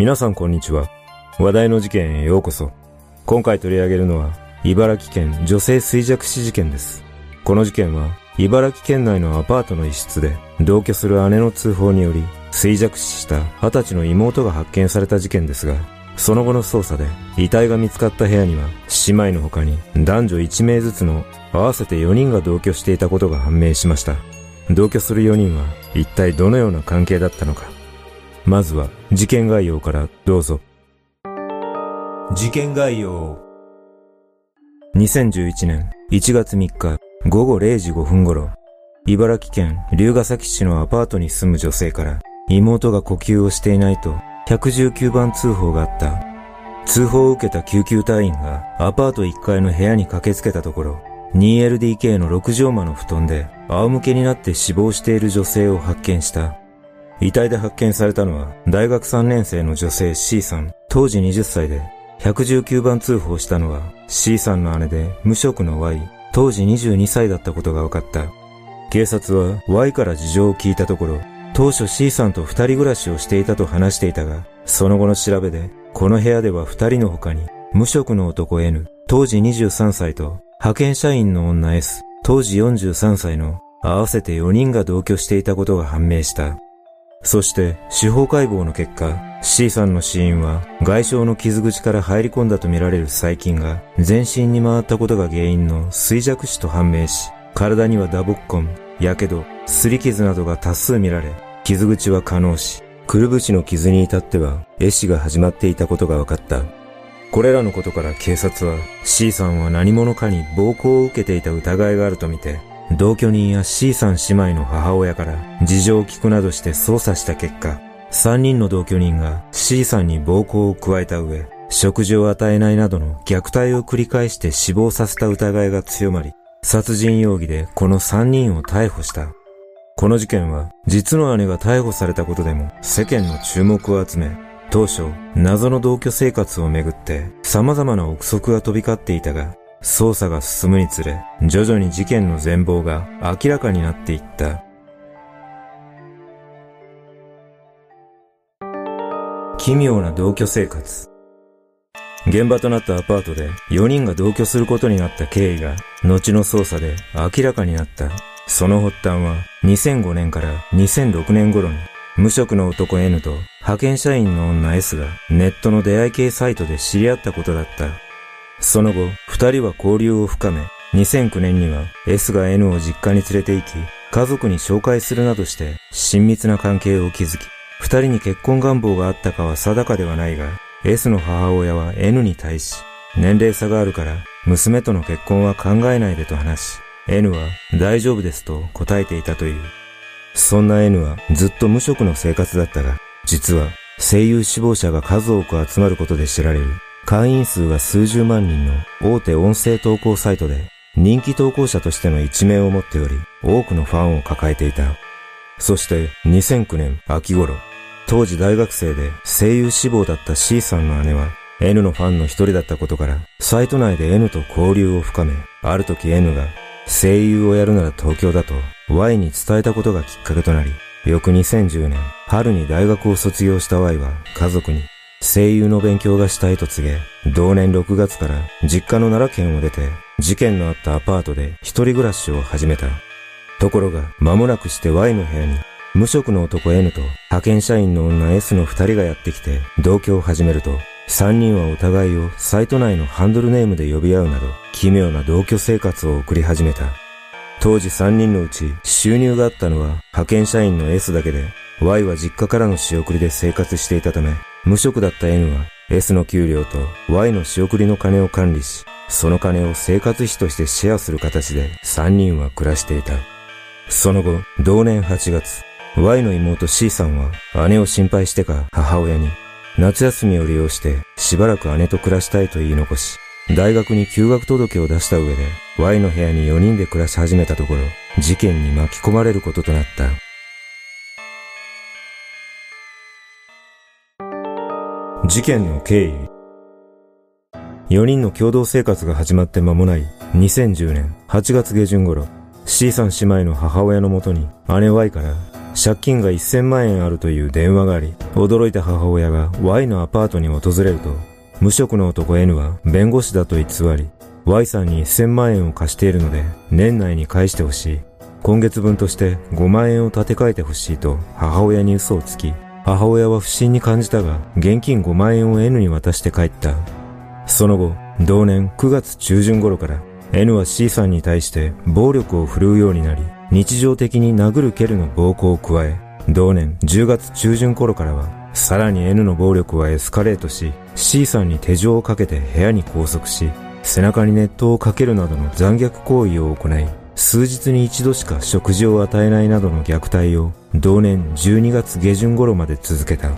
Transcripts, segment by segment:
皆さんこんにちは。話題の事件へようこそ。今回取り上げるのは、茨城県女性衰弱死事件です。この事件は、茨城県内のアパートの一室で、同居する姉の通報により、衰弱死した二十歳の妹が発見された事件ですが、その後の捜査で、遺体が見つかった部屋には、姉妹の他に男女1名ずつの合わせて4人が同居していたことが判明しました。同居する4人は一体どのような関係だったのか。まずは事件概要からどうぞ。事件概要。2011年1月3日午後0時5分頃、茨城県龍ヶ崎市のアパートに住む女性から妹が呼吸をしていないと119番通報があった。通報を受けた救急隊員がアパート1階の部屋に駆けつけたところ、2LDK の6畳間の布団で仰向けになって死亡している女性を発見した。遺体で発見されたのは大学3年生の女性 C さん、当時20歳で、119番通報したのは C さんの姉で無職の Y、当時22歳だったことが分かった。警察は Y から事情を聞いたところ、当初 C さんと二人暮らしをしていたと話していたが、その後の調べで、この部屋では二人の他に、無職の男 N、当時23歳と派遣社員の女 S、当時43歳の合わせて4人が同居していたことが判明した。そして司法解剖の結果、C さんの死因は外傷の傷口から入り込んだとみられる細菌が全身に回ったことが原因の衰弱死と判明し、体には打撲痕、火傷、擦り傷などが多数見られ、傷口は可能し、くるぶしの傷に至っては、壊死が始まっていたことが分かった。これらのことから警察は C さんは何者かに暴行を受けていた疑いがあるとみて、同居人や C さん姉妹の母親から事情を聞くなどして捜査した結果、3人の同居人が C さんに暴行を加えた上、食事を与えないなどの虐待を繰り返して死亡させた疑いが強まり、殺人容疑でこの3人を逮捕した。この事件は実の姉が逮捕されたことでも世間の注目を集め、当初、謎の同居生活をめぐって様々な憶測が飛び交っていたが、捜査が進むにつれ、徐々に事件の全貌が明らかになっていった。奇妙な同居生活。現場となったアパートで4人が同居することになった経緯が、後の捜査で明らかになった。その発端は、2005年から2006年頃に無職の男 N と派遣社員の女 S がネットの出会い系サイトで知り合ったことだった。その後、二人は交流を深め、2009年には S が N を実家に連れて行き、家族に紹介するなどして親密な関係を築き、二人に結婚願望があったかは定かではないが、S の母親は N に対し、年齢差があるから娘との結婚は考えないでと話し、N は大丈夫ですと答えていたという。そんな N はずっと無職の生活だったが、実は声優志望者が数多く集まることで知られる会員数が数十万人の大手音声投稿サイトで人気投稿者としての一面を持っており多くのファンを抱えていた。そして2009年秋頃、当時大学生で声優志望だった C さんの姉は N のファンの一人だったことからサイト内で N と交流を深め、ある時 N が声優をやるなら東京だと Y に伝えたことがきっかけとなり、翌2010年、春に大学を卒業した Y は家族に声優の勉強がしたいと告げ、同年6月から実家の奈良県を出て、事件のあったアパートで一人暮らしを始めた。ところが、間もなくして Y の部屋に、無職の男 N と派遣社員の女 S の二人がやってきて同居を始めると、三人はお互いをサイト内のハンドルネームで呼び合うなど、奇妙な同居生活を送り始めた。当時3人のうち収入があったのは派遣社員の S だけで、Y は実家からの仕送りで生活していたため、無職だった N は S の給料と Y の仕送りの金を管理し、その金を生活費としてシェアする形で3人は暮らしていた。その後、同年8月、Y の妹 C さんは姉を心配してか母親に夏休みを利用してしばらく姉と暮らしたいと言い残し、大学に休学届を出した上で Y の部屋に4人で暮らし始めたところ、事件に巻き込まれることとなった。事件の経緯。4人の共同生活が始まって間もない2010年8月下旬頃、C さん姉妹の母親のもとに姉 Y から借金が1000万円あるという電話があり、驚いた母親が Y のアパートに訪れると、無職の男 N は弁護士だと偽り、Y さんに1000万円を貸しているので、年内に返してほしい。今月分として5万円を立て替えてほしいと母親に嘘をつき、母親は不審に感じたが、現金5万円を N に渡して帰った。その後、同年9月中旬頃から N は C さんに対して暴力を振るうようになり、日常的に殴る蹴るの暴行を加え、同年10月中旬頃からは、さらに N の暴力はエスカレートし、C さんに手錠をかけて部屋に拘束し、背中に熱湯をかけるなどの残虐行為を行い、数日に一度しか食事を与えないなどの虐待を同年12月下旬頃まで続けた。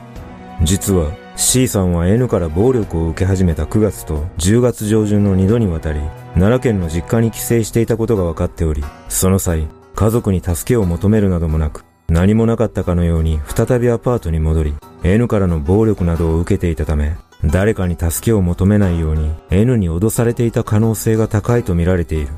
実は C さんは N から暴力を受け始めた9月と10月上旬の2度にわたり奈良県の実家に帰省していたことが分かっており、その際家族に助けを求めるなどもなく何もなかったかのように再びアパートに戻り N からの暴力などを受けていたため誰かに助けを求めないように N に脅されていた可能性が高いと見られている。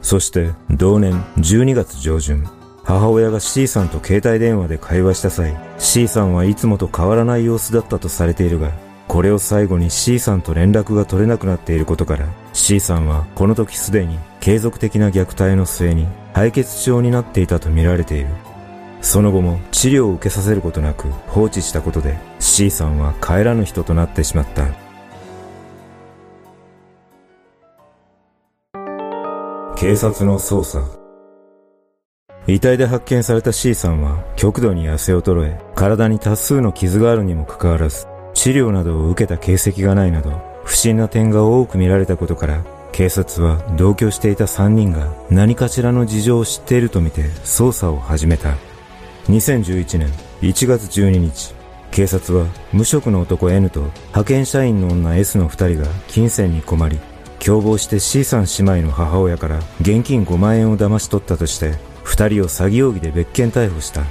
そして同年12月上旬、母親が C さんと携帯電話で会話した際、C さんはいつもと変わらない様子だったとされているが、これを最後に C さんと連絡が取れなくなっていることから、C さんはこの時すでに継続的な虐待の末に敗血症になっていたと見られている。その後も治療を受けさせることなく放置したことで C さんは帰らぬ人となってしまった。警察の捜査遺体で発見された C さんは極度に痩せ衰え、体に多数の傷があるにもかかわらず、治療などを受けた形跡がないなど、不審な点が多く見られたことから、警察は同居していた3人が何かしらの事情を知っているとみて捜査を始めた。2011年1月12日、警察は無職の男 N と派遣社員の女 S の2人が金銭に困り、共謀して C さん姉妹の母親から現金5万円を騙し取ったとして二人を詐欺容疑で別件逮捕した。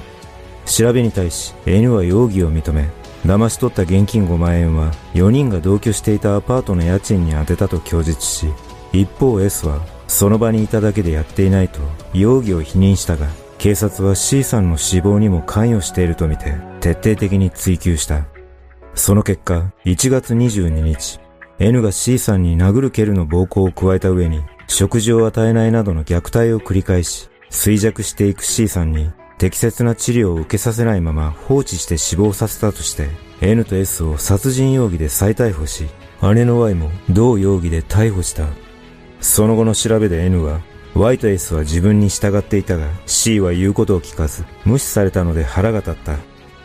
調べに対し N は容疑を認め、騙し取った現金5万円は4人が同居していたアパートの家賃に充てたと供述し、一方 S はその場にいただけでやっていないと容疑を否認したが、警察は C さんの死亡にも関与しているとみて徹底的に追及した。その結果、1月22日、N が C さんに殴る蹴るの暴行を加えた上に、食事を与えないなどの虐待を繰り返し、衰弱していく C さんに適切な治療を受けさせないまま放置して死亡させたとして N と S を殺人容疑で再逮捕し姉の Y も同容疑で逮捕した。その後の調べで N は Y と S は自分に従っていたが C は言うことを聞かず無視されたので腹が立った。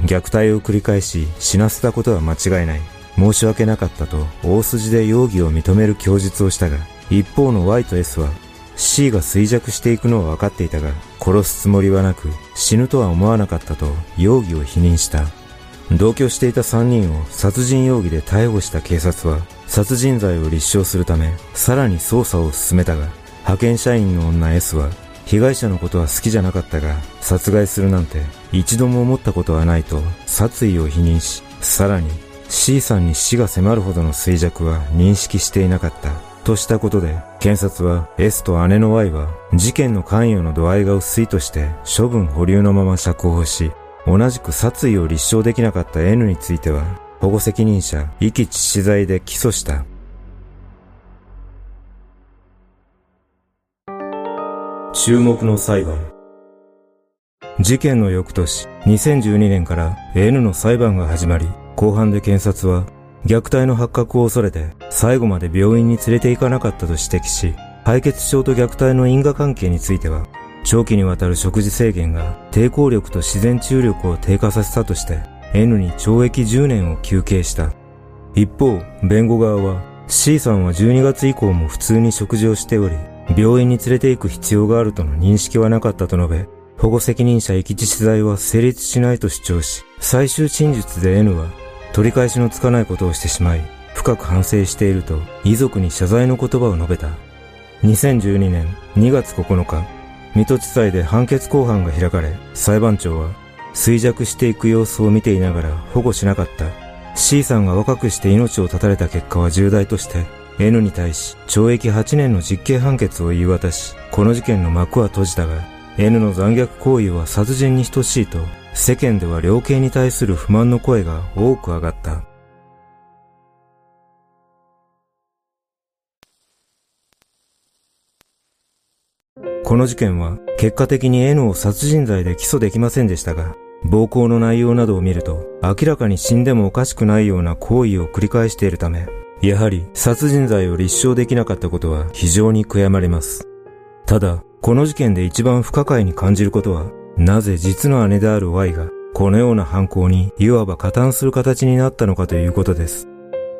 虐待を繰り返し死なせたことは間違いない。申し訳なかったと大筋で容疑を認める供述をしたが一方の Y と S は C が衰弱していくのは分かっていたが、殺すつもりはなく、死ぬとは思わなかったと容疑を否認した。同居していた3人を殺人容疑で逮捕した警察は、殺人罪を立証するため、さらに捜査を進めたが、派遣社員の女 S は、被害者のことは好きじゃなかったが、殺害するなんて一度も思ったことはないと殺意を否認し、さらに C さんに死が迫るほどの衰弱は認識していなかった。としたことで、検察は S と姉の Y は事件の関与の度合いが薄いとして処分保留のまま釈放し、同じく殺意を立証できなかった N については保護責任者遺棄致死罪で起訴した。注目の裁判。事件の翌年、2012年から N の裁判が始まり、後半で検察は虐待の発覚を恐れて最後まで病院に連れて行かなかったと指摘し、敗血症と虐待の因果関係については、長期にわたる食事制限が抵抗力と自然治癒力を低下させたとして、N に懲役10年を求刑した。一方、弁護側は C さんは12月以降も普通に食事をしており、病院に連れて行く必要があるとの認識はなかったと述べ、保護責任者遺棄致死罪は成立しないと主張し、最終陳述で N は取り返しのつかないことをしてしまい、深く反省していると遺族に謝罪の言葉を述べた。2012年2月9日、水戸地裁で判決公判が開かれ、裁判長は衰弱していく様子を見ていながら保護しなかった。C さんが若くして命を絶たれた結果は重大として、N に対し懲役8年の実刑判決を言い渡し、この事件の幕は閉じたが、N の残虐行為は殺人に等しいと世間では量刑に対する不満の声が多く上がった。この事件は結果的に N を殺人罪で起訴できませんでしたが、暴行の内容などを見ると明らかに死んでもおかしくないような行為を繰り返しているため、やはり殺人罪を立証できなかったことは非常に悔やまれます。ただ、この事件で一番不可解に感じることは、なぜ実の姉である Y がこのような犯行にいわば加担する形になったのかということです。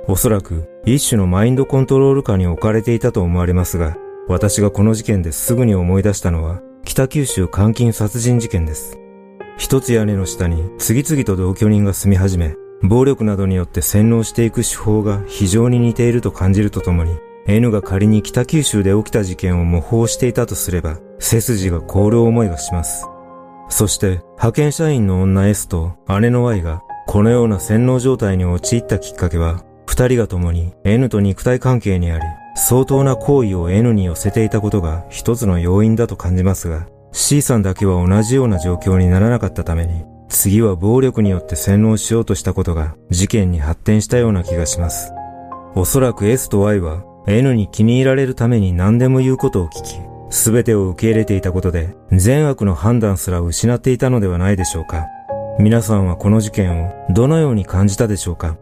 おそらく一種のマインドコントロール下に置かれていたと思われますが、私がこの事件ですぐに思い出したのは北九州監禁殺人事件です。一つ屋根の下に次々と同居人が住み始め、暴力などによって洗脳していく手法が非常に似ていると感じるとともに、N が仮に北九州で起きた事件を模倣していたとすれば、背筋が凍る思いがします。そして、派遣社員の女 S と姉の Y が、このような洗脳状態に陥ったきっかけは、二人が共に N と肉体関係にあり、相当な行為を N に寄せていたことが一つの要因だと感じますが、C さんだけは同じような状況にならなかったために、次は暴力によって洗脳しようとしたことが事件に発展したような気がします。おそらく S と Y は N に気に入られるために何でも言うことを聞き、全てを受け入れていたことで善悪の判断すら失っていたのではないでしょうか。皆さんはこの事件をどのように感じたでしょうか